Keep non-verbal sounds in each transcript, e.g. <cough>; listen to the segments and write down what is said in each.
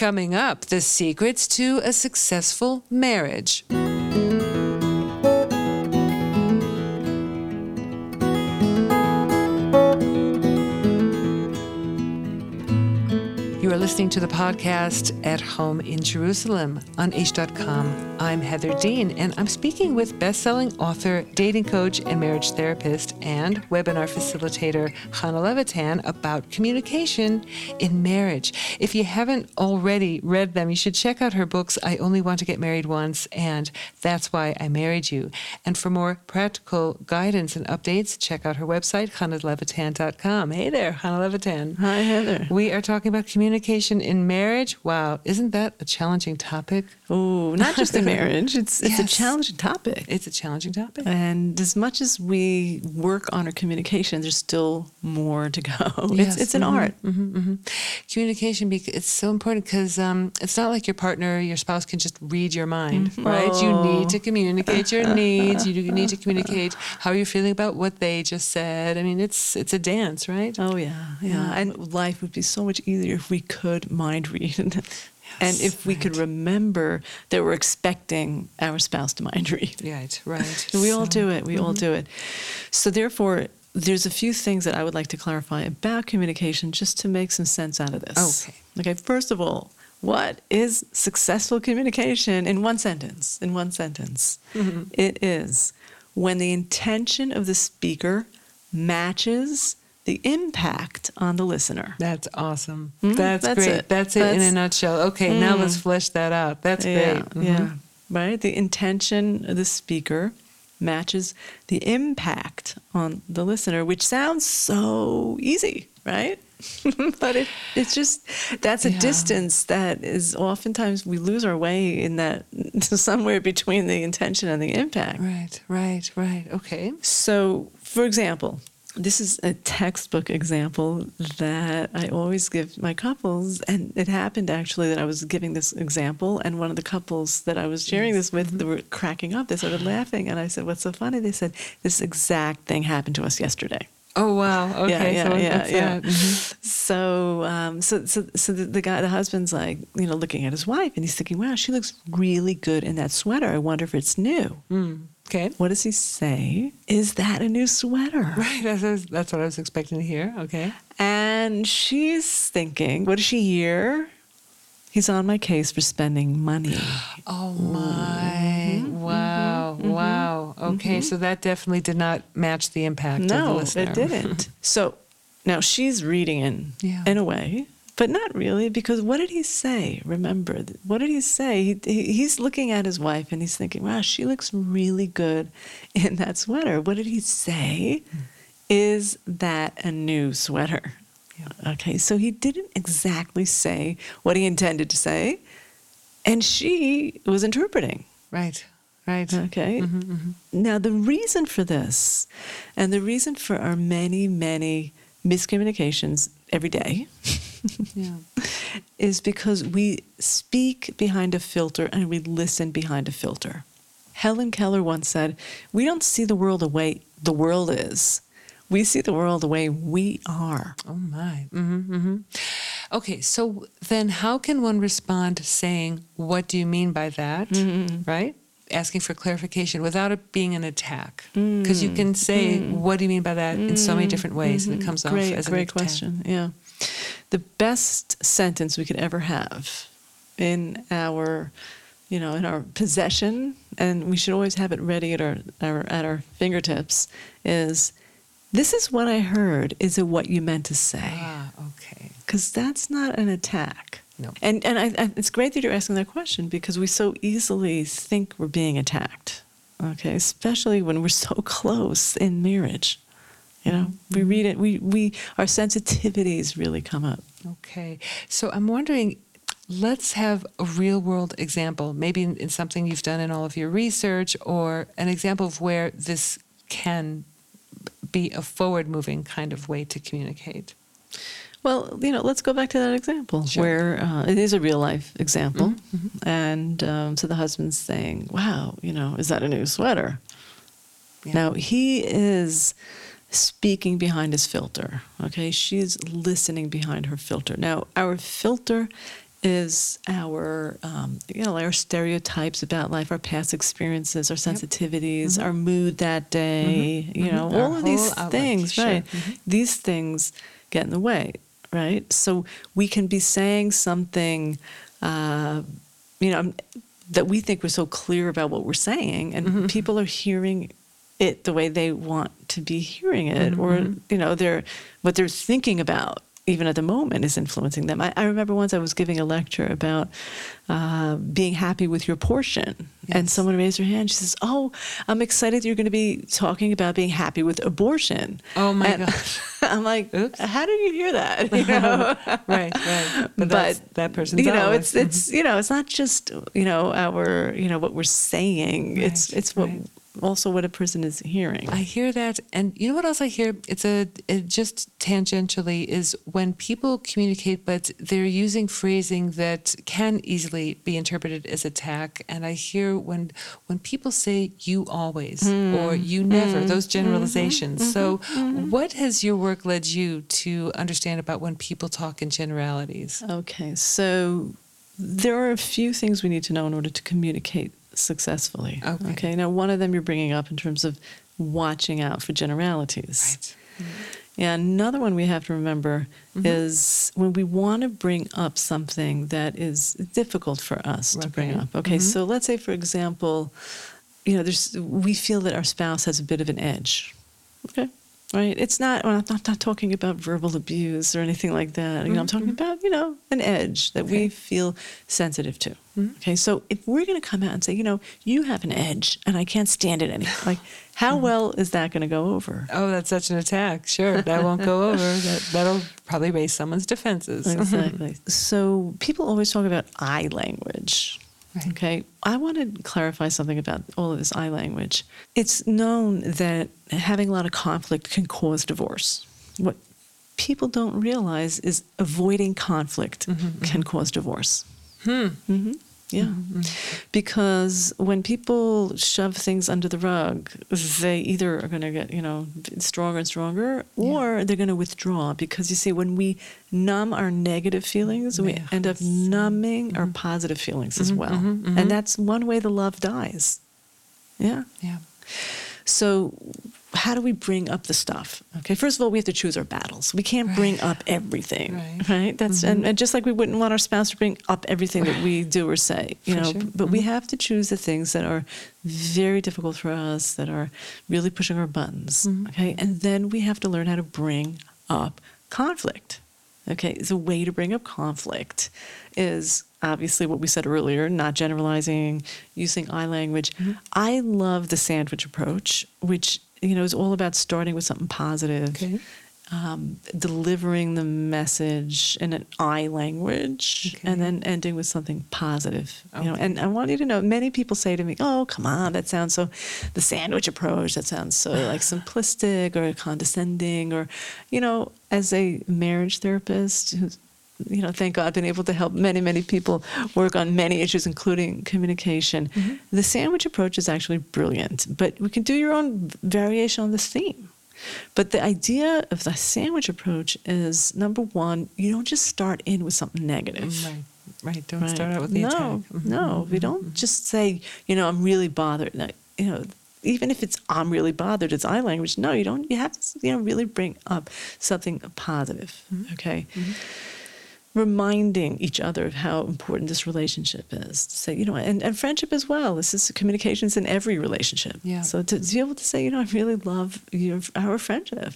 Coming up, the secrets to a successful marriage. Listening to the podcast At Home in Jerusalem on Aish.com. I'm Heather Dean, and I'm speaking with best-selling author, dating coach, and marriage therapist, and webinar facilitator Chana Levitan about communication in marriage. If you haven't already read them, you should check out her books, I Only Want to Get Married Once, and That's Why I Married You. And for more practical guidance and updates, check out her website, chanalevitan.com. Hey there, Chana Levitan. Hi, Heather. We are talking about communication in marriage. Wow, isn't that a challenging topic? Oh, not just in <laughs> marriage. It's it's Yes. a challenging topic. It's a challenging topic. And as much as we work on our communication, there's still more to go. <laughs> Yes. It's it's an Mhm, art. mhm, mhm. Communication, it's so important because um, it's not like your partner, your spouse can just read your mind, right? You need to communicate your needs. You <laughs> need to communicate how you're feeling about what they just said. I mean, it's it's a dance, right? Oh yeah, yeah. And life would be so much easier if we could mind read. <laughs> and if we could remember that we're expecting our spouse to mind read. Right, <laughs> right. We all do it. We all do it. So therefore, there's a few things that I would like to clarify about communication just to make some sense out of this. Okay. Okay. First of all, what is successful communication in one sentence? In one sentence, Mm-hmm. It is when the intention of the speaker matches the impact on the listener. That's awesome. Mhm, That's, that's great. it. That's it in a nutshell. Okay, now let's Mm. flesh that out. That's Yeah, great. Mhm. yeah. Right? The intention of the speaker matches the impact on the listener, which sounds so easy, right? <laughs> but it, it's just that's a Yeah. distance that is oftentimes we lose our way in that <laughs> somewhere between the intention and the impact. Right, right, right. Okay. So, for example, this is a textbook example that I always give my couples. And it happened actually that I was giving this example, and one of the couples that I was sharing this with, they were cracking up. They started laughing. And I said, What's so funny? They said, This exact thing happened to us yesterday. Oh wow. <laughs> Okay. yeah, so yeah, yeah. Mhm. So, um, so, so, so the, the guy, the husband's like, you know, looking at his wife, and he's thinking, "Wow, she looks really good in that sweater. I wonder if it's new." Mm. Okay. What does he say? Is that a new sweater? <laughs> Right. That's, that's- what I was expecting to hear. Okay. And she's thinking, what does she hear? He's on my case for spending money. <gasps> Oh my. Mm-hmm. mm-hmm. Wow. Mm-hmm. Wow. Mm-hmm. Okay. So that definitely did not match the impact of the no, listener. it didn't. <laughs> so now she's reading in, Yeah. in a way, but not really, because what did he say? Remember, what did he say? He, he, he's looking at his wife and he's thinking, wow, she looks really good in that sweater. What did he say? Is that a new sweater? Okay, so he didn't exactly say what he intended to say, and she was interpreting. Right. Right. Okay. Mm-hmm, mm-hmm. Now, the reason for this, and the reason for our many, many miscommunications every day, Yeah. <laughs> is because we speak behind a filter and we listen behind a filter. Helen Keller once said, We don't see the world the way the world is, we see the world the way we are. Oh my. Mm-hmm, mm-hmm. Okay, so then how can one respond saying, What do you mean by that? Mm-hmm. Right? Asking for clarification without it being an attack. Because you can say, What do you mean by that in so many different ways, and it comes off Mm-hmm. Great, as an great attack. question. Yeah. The best sentence we could ever have in our, you know, in our possession, and we should always have it ready at our, our at our fingertips, is this is what I heard. Is it what you meant to say? Ah, okay. Because that's not an attack. No. And and I, I, it's great that you're asking that question because we so easily think we're being attacked. Okay, especially when we're so <laughs> close in marriage. You know, we mm-hmm. read it. We we our sensitivities really come up. Okay. So I'm wondering, let's have a real world example, maybe in, in something you've done in all of your research, or an example of where this can be a forward moving kind of way to communicate. Well, you know, let's go back to that example Sure. where uh, it is a real life example, and um, so the husband's saying, "Wow, you know, is that a new sweater?" Yeah. Now he is speaking behind his filter. Okay, she's listening behind her filter. Now our filter is our um, you know our stereotypes about life, our past experiences, our sensitivities, our mood that day. You know, Mhm. Our all of these outlook, things, sure. right? Mhm. These things get in the way, right? So we can be saying something, uh, you know, that we think we're so clear about what we're saying, and Mm-hmm. people are hearing it the way they want to be hearing it, or Mm-hmm. you know, they're what they're thinking about. Even at the moment, is influencing them. I, I remember once I was giving a lecture about uh, being happy with your portion, and someone raised her hand. She says, "Oh, I'm excited you're going to be talking about being happy with abortion." Oh my And gosh. <laughs> I'm like, Oops. how did you hear that? <laughs> You know? right, right. But, that's, that person's you know, it's it's you know, it's not just you know our you know what we're saying. it's it's what right. Also what a person is hearing. I hear that, and you know what else I hear? It's a it just tangentially is when people communicate, but they're using phrasing that can easily be interpreted as attack. And I hear when when people say "you always" hmm. or "you never," hmm. those mm-hmm. generalizations. Mm-hmm. So, mm-hmm. what has your work led you to understand about when people talk in generalities? Okay, so there are a few things we need to know in order to communicate successfully. Okay. now one of them you're bringing up in terms of watching out for generalities. Right. And another one we have to remember Mm-hmm. is when we want to bring up something that is difficult for us to bring up. Okay, Mhm. so let's say, for example, you know, there's we feel that our spouse has a bit of an edge. Okay, right? It's not. well, I'm not, not talking about verbal abuse or anything like that. You know, I'm talking about you know an edge that we Mm-hmm. Feel sensitive to. Mhm. Okay, so if we're going to come out and say, you know, you have an edge and I can't stand it anymore, like, how Mm-hmm. well is that going to go over? Oh, that's such an attack. Sure, that won't go over. <laughs> That that'll probably raise someone's defenses. Exactly. <laughs> so people always talk about I language. Right. Okay. I want to clarify something about all of this I language. It's known that having a lot of conflict can cause divorce. What people don't realize is avoiding conflict can cause divorce. hmm Yeah. Mm-hmm. Because when people shove things under the rug, they either are going to get, you know, stronger and stronger or they're going to withdraw. Because you see, when we numb our negative feelings, we end up numbing our mm-hmm. positive feelings as mm-hmm. well. And that's one way the love dies. Yeah. Yeah. So, how do we bring up the stuff? Okay, first of all, we have to choose our battles. We can't bring up everything, Right. right? That's and, mm-hmm. and just like we wouldn't want our spouse to bring up everything that we do or say, you For know. sure. But we mm-hmm. have to choose the things that are very difficult for us, that are really pushing our buttons. Mm-hmm. Okay, and then we have to learn how to bring up conflict. Okay, the way to bring up conflict is obviously what we said earlier, not generalizing, using I language. I love the sandwich approach, which you know is all about starting with something positive, Okay. um, delivering the message in an I language, Okay. and then ending with something positive. You know, and I want you to know, many people say to me, "Oh, come on, that sounds so." The sandwich approach that sounds so like <sighs> simplistic or condescending, or you know, as a marriage therapist who's you know, thank God, I've been able to help many, many people work on many issues, including communication. The sandwich approach is actually brilliant, but we can do your own variation on this theme. But the idea of the sandwich approach is number one, you don't just start in with something negative. Right. Right. Don't Right. start out with the no, attack. Mhm. No, we don't just say, you know, I'm really bothered. You know, even if it's I'm really bothered, it's I language. No, you don't. You have to, you know, really bring up something positive. Mm-hmm. Okay. Reminding each other of how important this relationship is. To say, you know, and, and friendship as well. This is communications in every relationship. Yeah. So to, to be able to say, you know, I really love your, our friendship.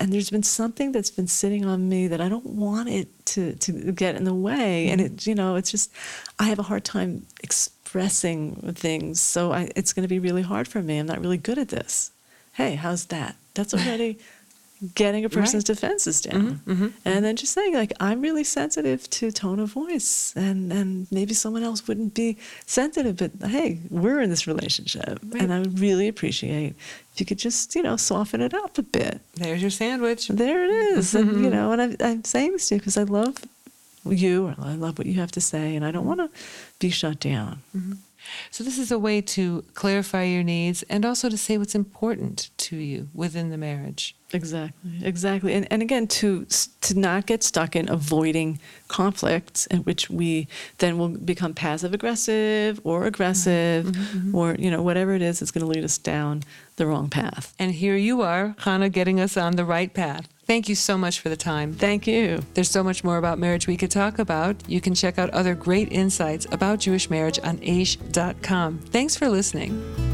And there's been something that's been sitting on me that I don't want it to, to get in the way. And mm-hmm. it, you know, it's just, I have a hard time expressing things. So I, it's going to be really hard for me. I'm not really good at this. Hey, how's that? That's already getting a person's Right. defenses down. Mm-hmm, mm-hmm, mm-hmm, And then just saying, like, I'm really sensitive to tone of voice. And, and maybe someone else wouldn't be sensitive, but hey, we're in this relationship. Right. And I would really appreciate if you could just, you know, soften it up a bit. There's your sandwich. There it is. And, mm-hmm. you know, and I'm, I'm saying this to you because I love you or I love what you have to say and I don't want to be shut down. So, this is a way to clarify your needs and also to say what's important to you within the marriage. Exactly, exactly, and and again to to not get stuck in avoiding conflicts, in which we then will become passive aggressive or aggressive, mm-hmm, mm-hmm. or you know whatever it is that's going to lead us down the wrong path. And here you are, Chana, getting us on the right path. Thank you so much for the time. Thank you. There's so much more about marriage we could talk about. You can check out other great insights about Jewish marriage on aish.com. Thanks for listening.